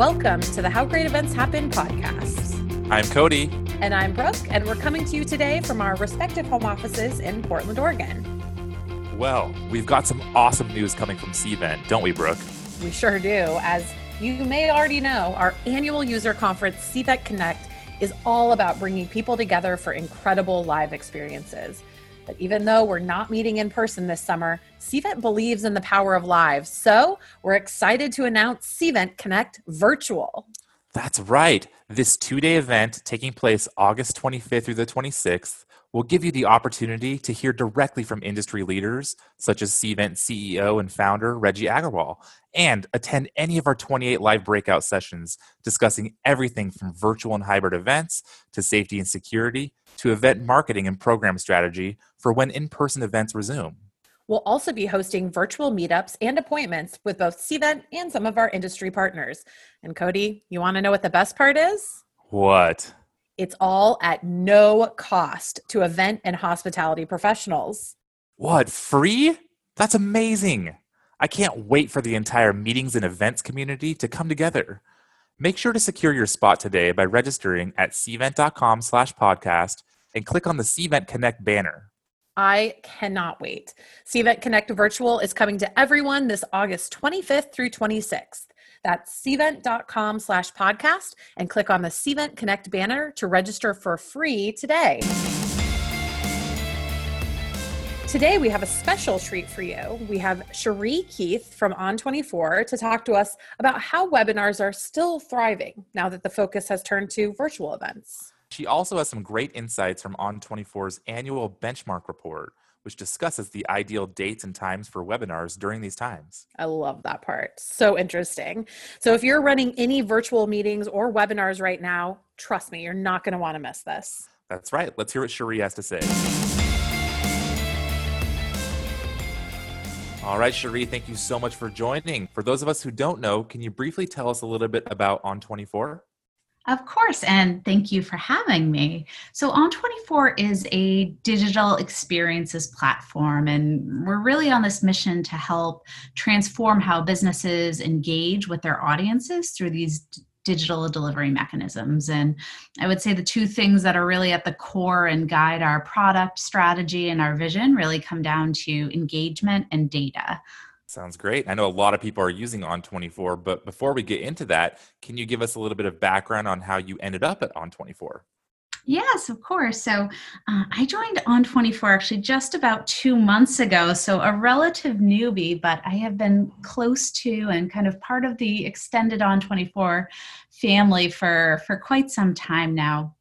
Welcome to the How Great Events Happen podcast. I'm Cody. And I'm Brooke, and we're coming to you today from our respective home offices in Portland, Oregon. Well, we've got some awesome news coming from Cvent, don't we, Brooke? We sure do. As you may already know, our annual user conference, Cvent Connect, is all about bringing people together for incredible live experiences. But even though we're not meeting in person this summer, Cvent believes in the power of live. So we're excited to announce Cvent Connect Virtual. That's right. This two day event taking place August 25th through the 26th will give you the opportunity to hear directly from industry leaders such as Cvent CEO and founder Reggie Aggarwal and attend any of our 28 live breakout sessions discussing everything from virtual and hybrid events to safety and security to event marketing and program strategy for when in person events resume. We'll also be hosting virtual meetups and appointments with both Cvent and some of our industry partners. And Cody, you want to know what the best part is? What? It's all at no cost to event and hospitality professionals. What, free? That's amazing. I can't wait for the entire meetings and events community to come together. Make sure to secure your spot today by registering at cvent.com slash podcast and click on the Cvent Connect banner. I cannot wait. Cvent Connect Virtual is coming to everyone this August 25th through 26th. That's cvent.com slash podcast and click on the Cvent Connect banner to register for free today. Today, we have a special treat for you. We have Cheri Keith from On24 to talk to us about how webinars are still thriving now that the focus has turned to virtual events. She also has some great insights from On24's annual benchmark report, which discusses the ideal dates and times for webinars during these times. I love that part. So interesting. So, if you're running any virtual meetings or webinars right now, trust me, you're not going to want to miss this. That's right. Let's hear what Cheri has to say. All right, Cheri, thank you so much for joining. For those of us who don't know, can you briefly tell us a little bit about On24? Of course, and thank you for having me. So, On24 is a digital experiences platform, and we're really on this mission to help transform how businesses engage with their audiences through these digital delivery mechanisms. And I would say the two things that are really at the core and guide our product strategy and our vision really come down to engagement and data. Sounds great. I know a lot of people are using On24, but before we get into that, can you give us a little bit of background on how you ended up at On24? Yes, of course. So uh, I joined On24 actually just about two months ago. So a relative newbie, but I have been close to and kind of part of the extended On24 family for, for quite some time now.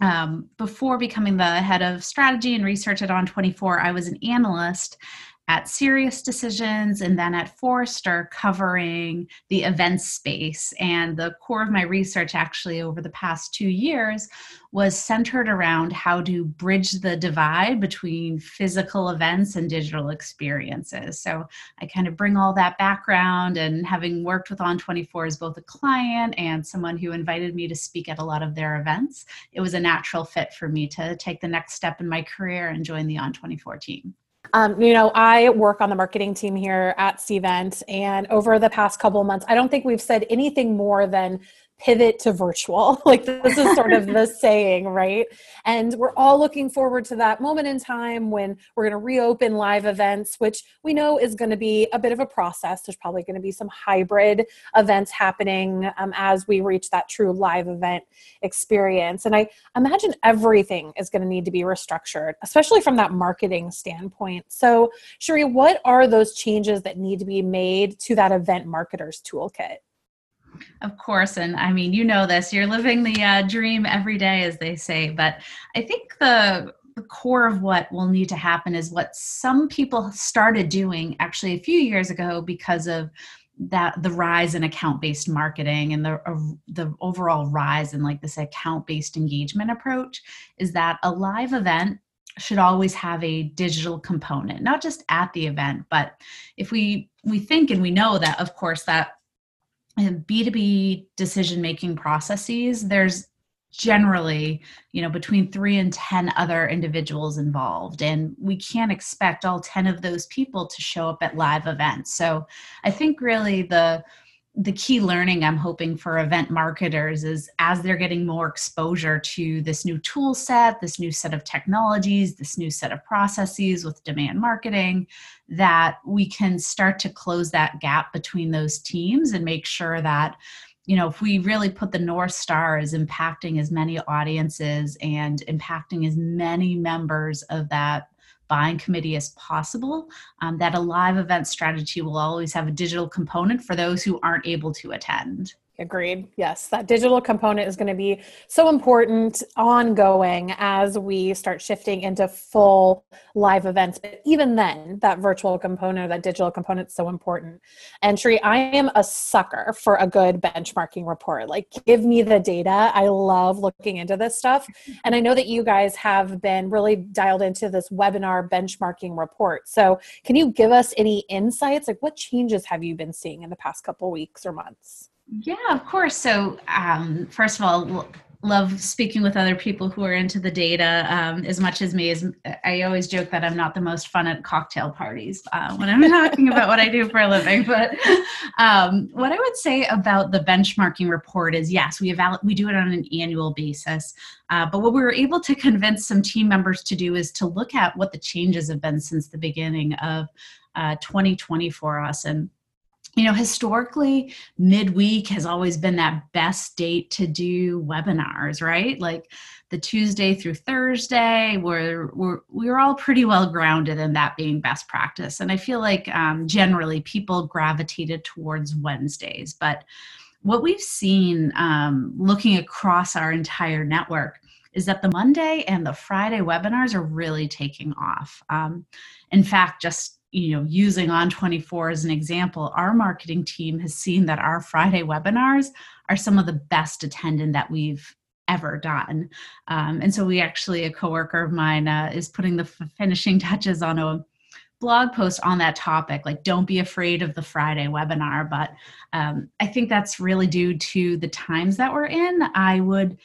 Um, before becoming the head of strategy and research at On24, I was an analyst at SiriusDecisions and then at Forrester covering the events space. And the core of my research, actually, over the past two years, was centered around how to bridge the divide between physical events and digital experiences. So I kind of bring all that background and having worked with On24 as both a client and someone who invited me to speak at a lot of their events, it was a natural fit for me to take the next step in my career and join the On24 team. Um, you know, I work on the marketing team here at Cvent, and over the past couple months, I don't think we've said anything more than pivot to virtual. like this is sort of the saying, right? And we're all looking forward to that moment in time when we're going to reopen live events, which we know is going to be a bit of a process. There's probably going to be some hybrid events happening um, as we reach that true live event experience. And I imagine everything is going to need to be restructured, especially from that marketing standpoint. So, Cheri, what are those changes that need to be made to that event marketers toolkit? Of course, and I mean, you know this. You're living the uh, dream every day, as they say. But I think the the core of what will need to happen is what some people started doing actually a few years ago because of that the rise in account based marketing and the uh, the overall rise in like this account based engagement approach is that a live event should always have a digital component not just at the event but if we we think and we know that of course that B2B decision making processes, there's generally, you know, between three and 10 other individuals involved. And we can't expect all 10 of those people to show up at live events. So I think really the the key learning I'm hoping for event marketers is as they're getting more exposure to this new tool set, this new set of technologies, this new set of processes with demand marketing, that we can start to close that gap between those teams and make sure that you know if we really put the north star as impacting as many audiences and impacting as many members of that buying committee as possible, um, that a live event strategy will always have a digital component for those who aren't able to attend. Agreed. Yes, that digital component is going to be so important ongoing as we start shifting into full live events. But even then, that virtual component, or that digital component is so important. And Cheri, I am a sucker for a good benchmarking report. Like, give me the data. I love looking into this stuff. And I know that you guys have been really dialed into this webinar benchmarking report. So, can you give us any insights? Like, what changes have you been seeing in the past couple weeks or months? Yeah, of course. So, um, first of all, love speaking with other people who are into the data um, as much as me. As I always joke that I'm not the most fun at cocktail parties uh, when I'm talking about what I do for a living. But um, what I would say about the benchmarking report is, yes, we evaluate we do it on an annual basis. Uh, but what we were able to convince some team members to do is to look at what the changes have been since the beginning of uh, 2020 for us and you know, historically, midweek has always been that best date to do webinars, right? Like the Tuesday through Thursday, we're, we're, we're all pretty well grounded in that being best practice. And I feel like um, generally people gravitated towards Wednesdays. But what we've seen um, looking across our entire network is that the Monday and the Friday webinars are really taking off. Um, in fact, just you know using on24 as an example our marketing team has seen that our friday webinars are some of the best attended that we've ever done. Um, and so we actually a coworker of mine uh, is putting the finishing touches on a blog post on that topic like don't be afraid of the friday webinar. But um, i think that's really due to the times that we're in. I would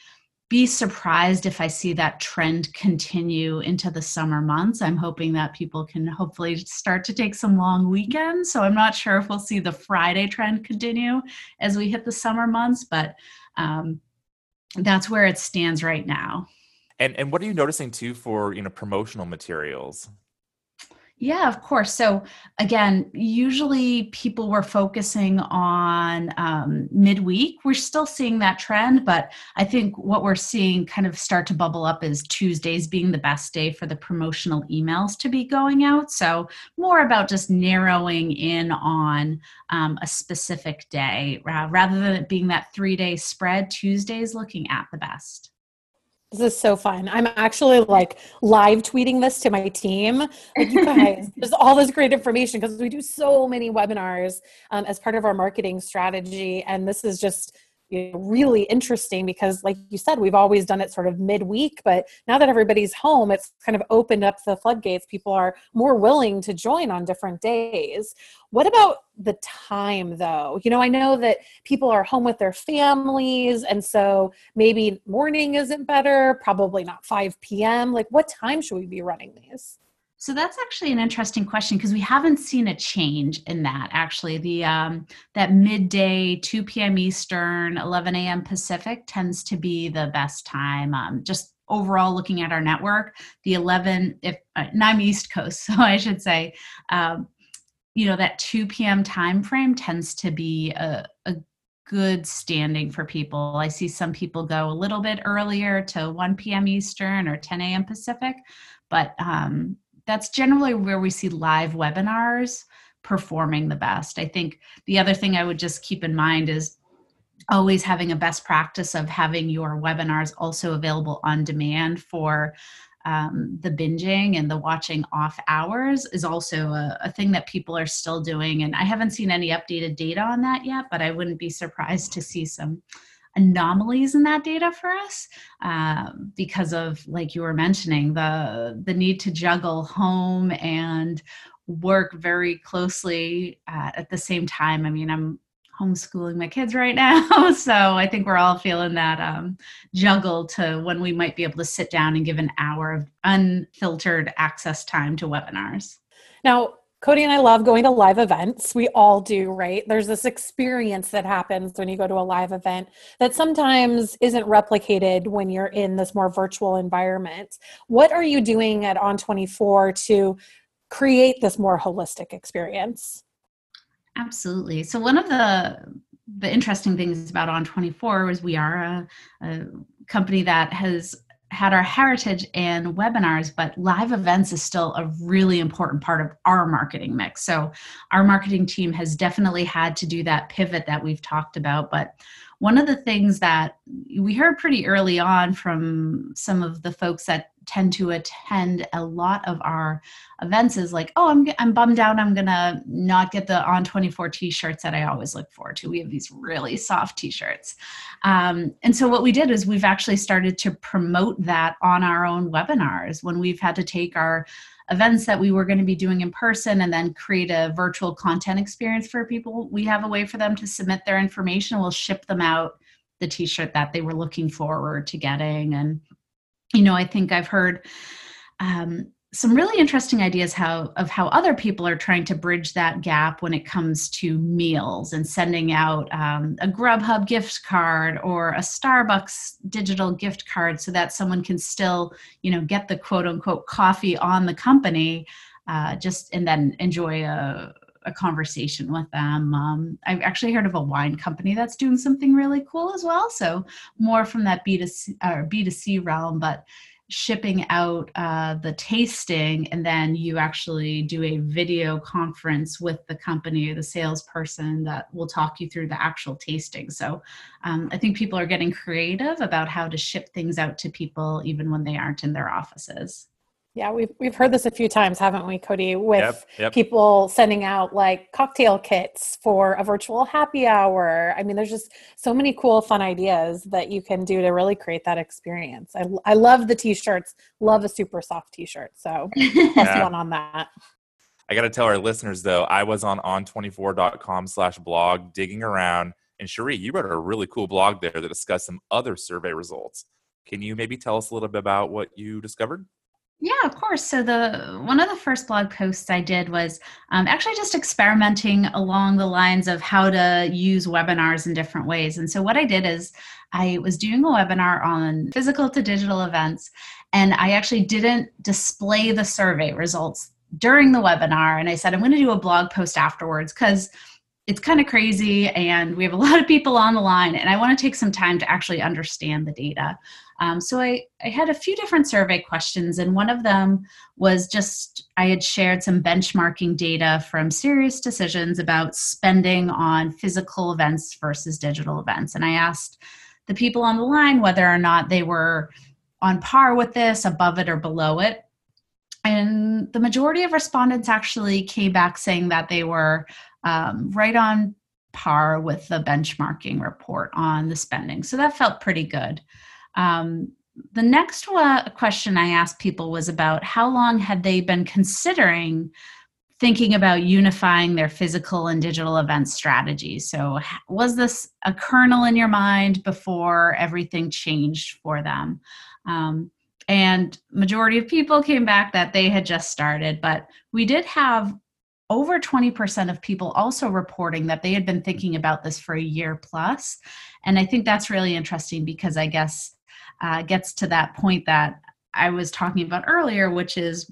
be surprised if I see that trend continue into the summer months. I'm hoping that people can hopefully start to take some long weekends. So I'm not sure if we'll see the Friday trend continue as we hit the summer months, but um, that's where it stands right now. And and what are you noticing too for you know promotional materials? Yeah, of course. So again, usually people were focusing on um, midweek. We're still seeing that trend, but I think what we're seeing kind of start to bubble up is Tuesdays being the best day for the promotional emails to be going out. So more about just narrowing in on um, a specific day rather than it being that three day spread. Tuesdays looking at the best. This is so fun. I'm actually like live tweeting this to my team. Like, you guys, there's all this great information because we do so many webinars um, as part of our marketing strategy. And this is just you know, really interesting because like you said we've always done it sort of midweek but now that everybody's home it's kind of opened up the floodgates. People are more willing to join on different days. What about the time though? You know i know that people are home with their families and so maybe morning isn't better probably not 5 p.m like what time should we be running these so that's actually an interesting question because we haven't seen a change in that. Actually, the um, that midday, two p.m. Eastern, eleven a.m. Pacific tends to be the best time. Um, just overall, looking at our network, the eleven, if uh, I'm East Coast, so I should say, um, you know, that two p.m. time frame tends to be a, a good standing for people. I see some people go a little bit earlier to 1 p.m. Eastern or 10 a.m. Pacific, but um, that's generally where we see live webinars performing the best. I think the other thing I would just keep in mind is always having a best practice of having your webinars also available on demand for um, the binging and the watching off hours is also a, a, thing that people are still doing. And I haven't seen any updated data on that yet, but I wouldn't be surprised to see some anomalies in that data for us uh, because of like you were mentioning the the need to juggle home and work very closely uh, at the same time. I mean i'm homeschooling my kids right now so i think we're all feeling that um, juggle to when we might be able to sit down and give an hour of unfiltered access time to webinars. Now Cody and I love going to live events. We all do, right? There's this experience that happens when you go to a live event that sometimes isn't replicated when you're in this more virtual environment. What are you doing at On24 to create this more holistic experience? Absolutely. So one of the the interesting things about On24 is we are a, a company that has had our heritage in webinars, but live events is still a really important part of our marketing mix. So, our marketing team has definitely had to do that pivot that we've talked about. But one of the things that we heard pretty early on from some of the folks that tend to attend a lot of our events is like, oh, I'm, I'm bummed out. I'm going to not get the On 24 t shirts that I always look forward to. We have these really soft t shirts. Um, and so what we did is we've actually started to promote that on our own webinars when we've had to take our events that we were going to be doing in person and then create a virtual content experience for people. We have a way for them to submit their information. We'll ship them out the t-shirt that they were looking forward to getting. And, you know, I think I've heard um, some really interesting ideas how of how other people are trying to bridge that gap when it comes to meals and sending out um, a grubhub gift card or a starbucks digital gift card so that someone can still you know get the quote unquote coffee on the company uh, just and then enjoy a, a conversation with them. Um, I've actually heard of a wine company that's doing something really cool as well. So more from that B2C or B2C realm, but shipping out uh, the tasting and then you actually do a video conference with the company or the salesperson that will talk you through the actual tasting so um, i think people are getting creative about how to ship things out to people even when they aren't in their offices yeah, we've we've heard this a few times, haven't we, Cody? With Yep, yep. people sending out like cocktail kits for a virtual happy hour. I mean, there's just so many cool, fun ideas that you can do to really create that experience. I I love the t-shirts. Love a super soft t-shirt. So plus Yeah. one on that. I got to tell our listeners though, I was on on24.com slash blog digging around, and Cheri, you wrote a really cool blog there that discussed some other survey results. Can you maybe tell us a little bit about what you discovered? Yeah, of course. So the one of the first blog posts I did was um, actually just experimenting along the lines of how to use webinars in different ways. And so what I did is I was doing a webinar on physical to digital events, and I actually didn't display the survey results during the webinar. And I said I'm going to do a blog post afterwards because it's kind of crazy and we have a lot of people on the line and i want to take some time to actually understand the data um, so I, I had a few different survey questions and one of them was just i had shared some benchmarking data from SiriusDecisions about spending on physical events versus digital events and i asked the people on the line whether or not they were on par with this above it or below it and the majority of respondents actually came back saying that they were um, right on par with the benchmarking report on the spending. So that felt pretty good. Um, the next question I asked people was about how long had they been considering thinking about unifying their physical and digital event strategies. So, was this a kernel in your mind before everything changed for them? Um, and majority of people came back that they had just started, but we did have over 20% of people also reporting that they had been thinking about this for a year plus. And I think that's really interesting because I guess uh, gets to that point that I was talking about earlier, which is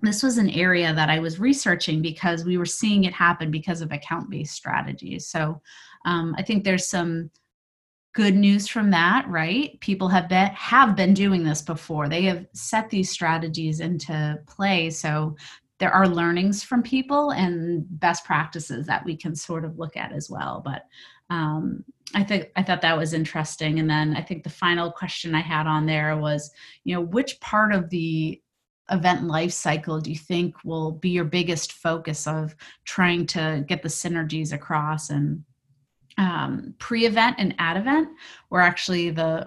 this was an area that I was researching because we were seeing it happen because of account based strategies. So um, I think there's some good news from that right? People have been have been doing this before. They have set these strategies into play. So there are learnings from people and best practices that we can sort of look at as well. But um, i think i thought that was interesting. And then i think the final question i had on there was you know which part of the event life cycle do you think will be your biggest focus of trying to get the synergies across and um, pre-event and at event? Were actually the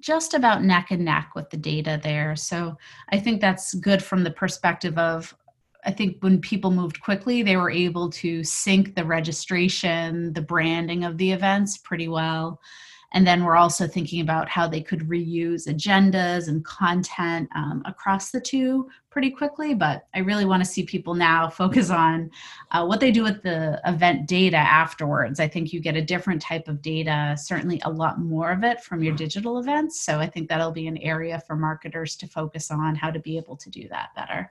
just about neck and neck with the data there. So i think that's good from the perspective of I think when people moved quickly, they were able to sync the registration, the branding of the events pretty well. and then we're also thinking about how they could reuse agendas and content um, across the two pretty quickly. But I really want to see people now focus on uh, what they do with the event data afterwards. I think you get a different type of data, certainly a lot more of it from your digital events. So I think that'll be an area for marketers to focus on how to be able to do that better.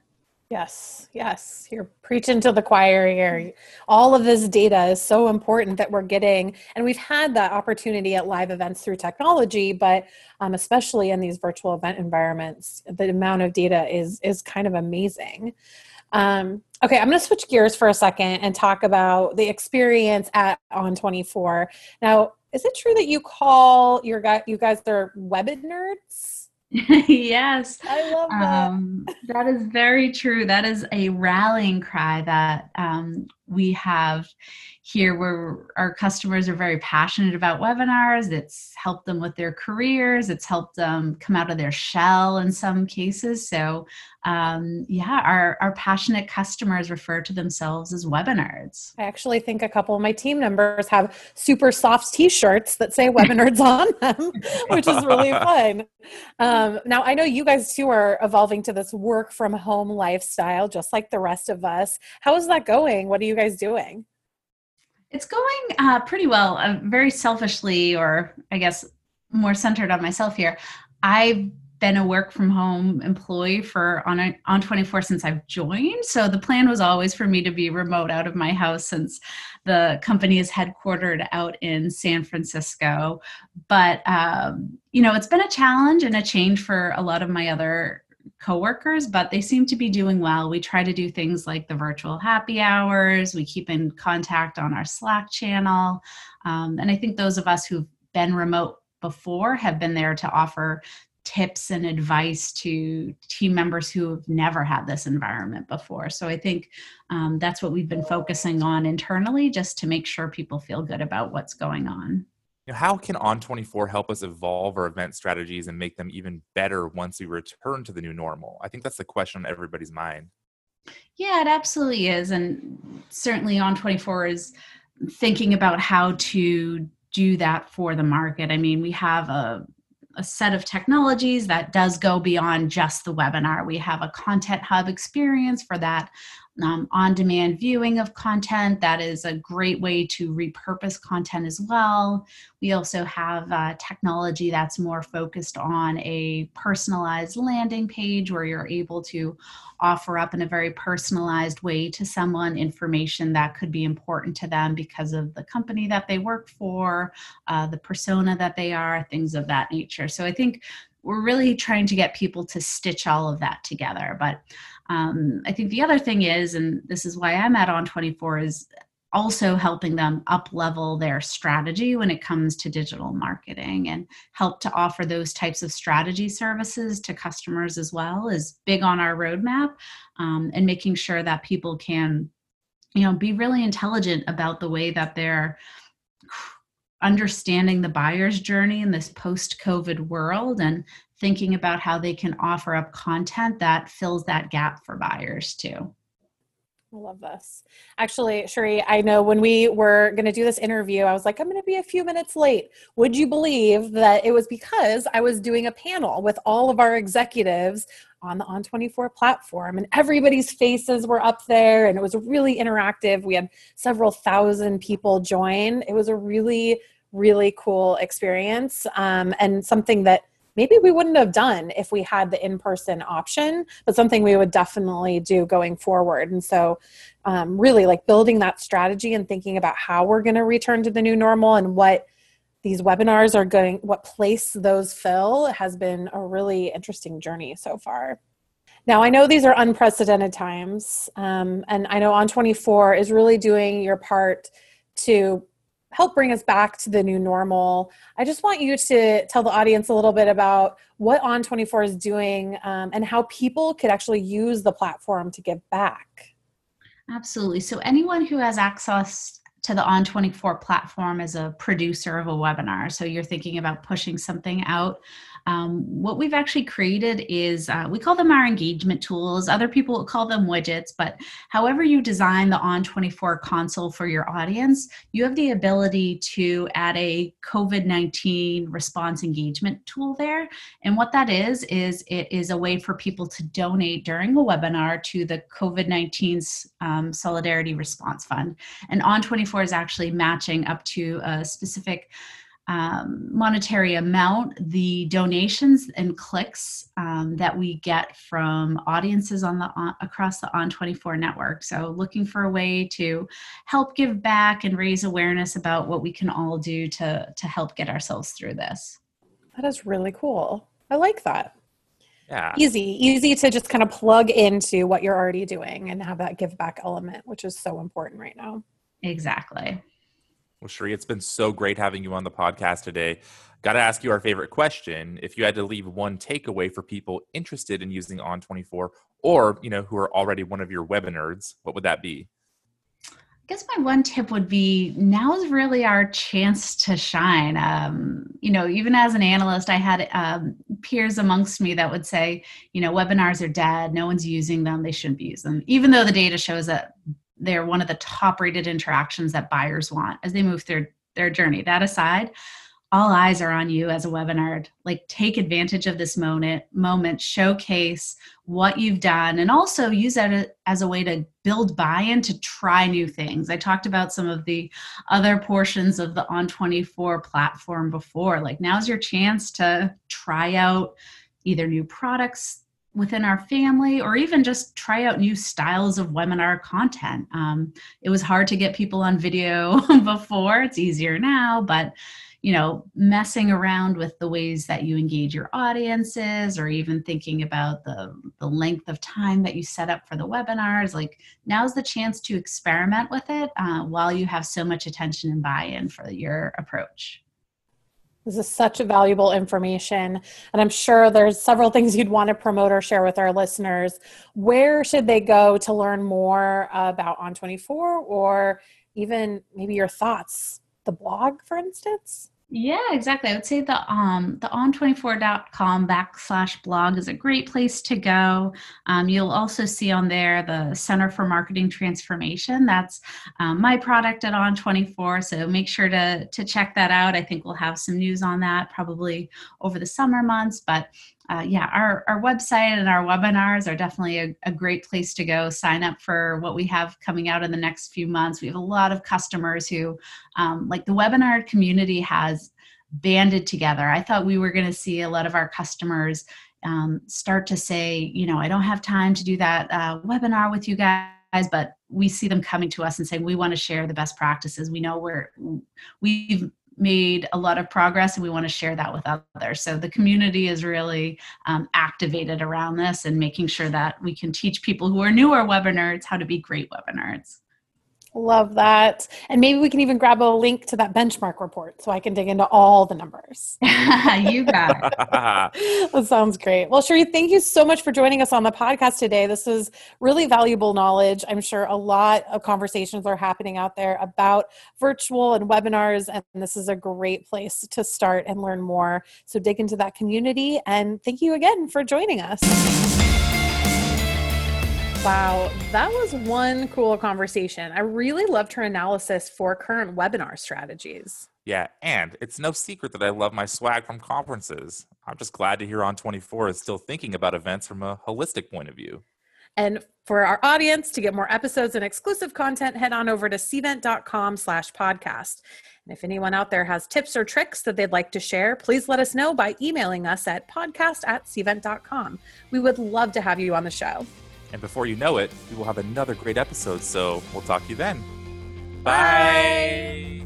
Yes, yes, you're preaching to the choir here. All of this data is so important that we're getting, and we've had that opportunity at live events through technology, but um, especially in these virtual event environments, the amount of data is is kind of amazing. Um, okay, I'm going to switch gears for a second and talk about the experience at On24. Now, is it true that you call your guy you guys are web nerds? yes. I love that. Um, that is very true. That is a rallying cry that um, we have here where our customers are very passionate about webinars. It's helped them with their careers, it's helped them come out of their shell in some cases. So, um, yeah, our, our passionate customers refer to themselves as webinerds. I actually think a couple of my team members have super soft t shirts that say webinerds on them, which is really fun. Um, now, I know you guys too are evolving to this work from home lifestyle, just like the rest of us. How is that going? What are you guys doing? It's going uh, pretty well. Uh, very selfishly, or I guess more centered on myself here. I've been a work from home employee for on a, on 24 since I've joined. So the plan was always for me to be remote out of my house since the company is headquartered out in San Francisco. But um, you know, it's been a challenge and a change for a lot of my other coworkers, but they seem to be doing well. We try to do things like the virtual happy hours. We keep in contact on our Slack channel. Um, and I think those of us who've been remote before have been there to offer tips and advice to team members who have never had this environment before. So I think um, that's what we've been focusing on internally just to make sure people feel good about what's going on know, how can On24 help us evolve our event strategies and make them even better once we return to the new normal? I think that's the question on everybody's mind. Yeah, it absolutely is. And certainly On24 is thinking about how to do that for the market. I mean, we have a a set of technologies that does go beyond just the webinar. We have a content hub experience for that um, on demand viewing of content. That is a great way to repurpose content as well. We also have uh, technology that's more focused on a personalized landing page where you're able to offer up in a very personalized way to someone information that could be important to them because of the company that they work for, uh, the persona that they are, things of that nature. So I think we're really trying to get people to stitch all of that together. But um, I think the other thing is, and this is why I'm at On24, is also helping them up level their strategy when it comes to digital marketing and help to offer those types of strategy services to customers as well is big on our roadmap um, and making sure that people can you know be really intelligent about the way that they're understanding the buyer's journey in this post covid world and thinking about how they can offer up content that fills that gap for buyers too. I love this. Actually, Cheri, I know when we were going to do this interview, I was like, I'm going to be a few minutes late. Would you believe that it was because I was doing a panel with all of our executives on the On24 platform and everybody's faces were up there and it was really interactive. We had several thousand people join. It was a really, really cool experience um, and something that maybe we wouldn't have done if we had the in-person option but something we would definitely do going forward. And so um, really like building that strategy and thinking about how we're going to return to the new normal and what these webinars are going what place those fill has been a really interesting journey so far. Now i know these are unprecedented times um, and i know on24 is really doing your part to help bring us back to the new normal. I just want you to tell the audience a little bit about what On24 is doing um, and how people could actually use the platform to give back. Absolutely. So, anyone who has access to the On24 platform as a producer of a webinar, so you're thinking about pushing something out Um, what we've actually created is uh, we call them our engagement tools. Other people call them widgets, but however you design the On24 console for your audience, you have the ability to add a COVID 19 response engagement tool there. And what that is, is it is a way for people to donate during a webinar to the COVID 19's um, Solidarity Response Fund. And On24 is actually matching up to a specific um, monetary amount, the donations and clicks um, that we get from audiences on the on, across the On24 network. So, looking for a way to help give back and raise awareness about what we can all do to to help get ourselves through this. That is really cool. I like that. Yeah. Easy, easy to just kind of plug into what you're already doing and have that give back element, which is so important right now. Exactly. Well, Cheri, it's been so great having you on the podcast today. Got to ask you our favorite question. If you had to leave one takeaway for people interested in using On24 or, you know, who are already one of your webinars, what would that be? I guess my one tip would be now is really our chance to shine. Um, you know, even as an analyst, I had um, peers amongst me that would say, you know, webinars are dead, no one's using them, they shouldn't be using them, even though the data shows that they're one of the top rated interactions that buyers want as they move through their journey. That aside, all eyes are on you as a webinerd. Like take advantage of this moment, moment, showcase what you've done, and also use that as a way to build buy-in to try new things. I talked about some of the other portions of the On24 platform before. Like now's your chance to try out either new products within our family or even just try out new styles of webinar content. Um, it was hard to get people on video before, it's easier now, but you know, messing around with the ways that you engage your audiences or even thinking about the, the length of time that you set up for the webinars, like now's the chance to experiment with it uh, while you have so much attention and buy-in for your approach. This is such valuable information. And I'm sure there's several things you'd want to promote or share with our listeners. Where should they go to learn more about On24 or even maybe your thoughts? The blog, for instance? Yeah, exactly. I would say the um the on24.com backslash blog is a great place to go. Um, you'll also see on there the Center for Marketing Transformation. That's um, my product at On24. So make sure to to check that out. I think we'll have some news on that probably over the summer months. But uh, yeah, our, our website and our webinars are definitely a, a, great place to go. Sign up for what we have coming out in the next few months. We have a lot of customers who, um, like the webinar community, has banded together. I thought we were going to see a lot of our customers um, start to say, you know, I don't have time to do that uh, webinar with you guys but we see them coming to us and saying we want to share the best practices we know we're we've made a lot of progress and we want to share that with others. So the community is really um, activated around this and making sure that we can teach people who are newer webinerds how to be great webinerds. Love that. And maybe we can even grab a link to that benchmark report so I can dig into all the numbers. you got it. that sounds great. Well, Cheri, thank you so much for joining us on the podcast today. This is really valuable knowledge. I'm sure a lot of conversations are happening out there about virtual and webinars, and this is a great place to start and learn more. So dig into that community. And thank you again for joining us. Wow, that was one cool conversation. I really loved her analysis for current webinar strategies. Yeah, and it's no secret that I love my swag from conferences. I'm just glad to hear On24 is still thinking about events from a holistic point of view. And for our audience, to get more episodes and exclusive content, head on over to cvent.com slash podcast. And if anyone out there has tips or tricks that they'd like to share, please let us know by emailing us at podcast at cvent.com. We would love to have you on the show. And before you know it, we will have another great episode. So we'll talk to you then. Bye. Bye.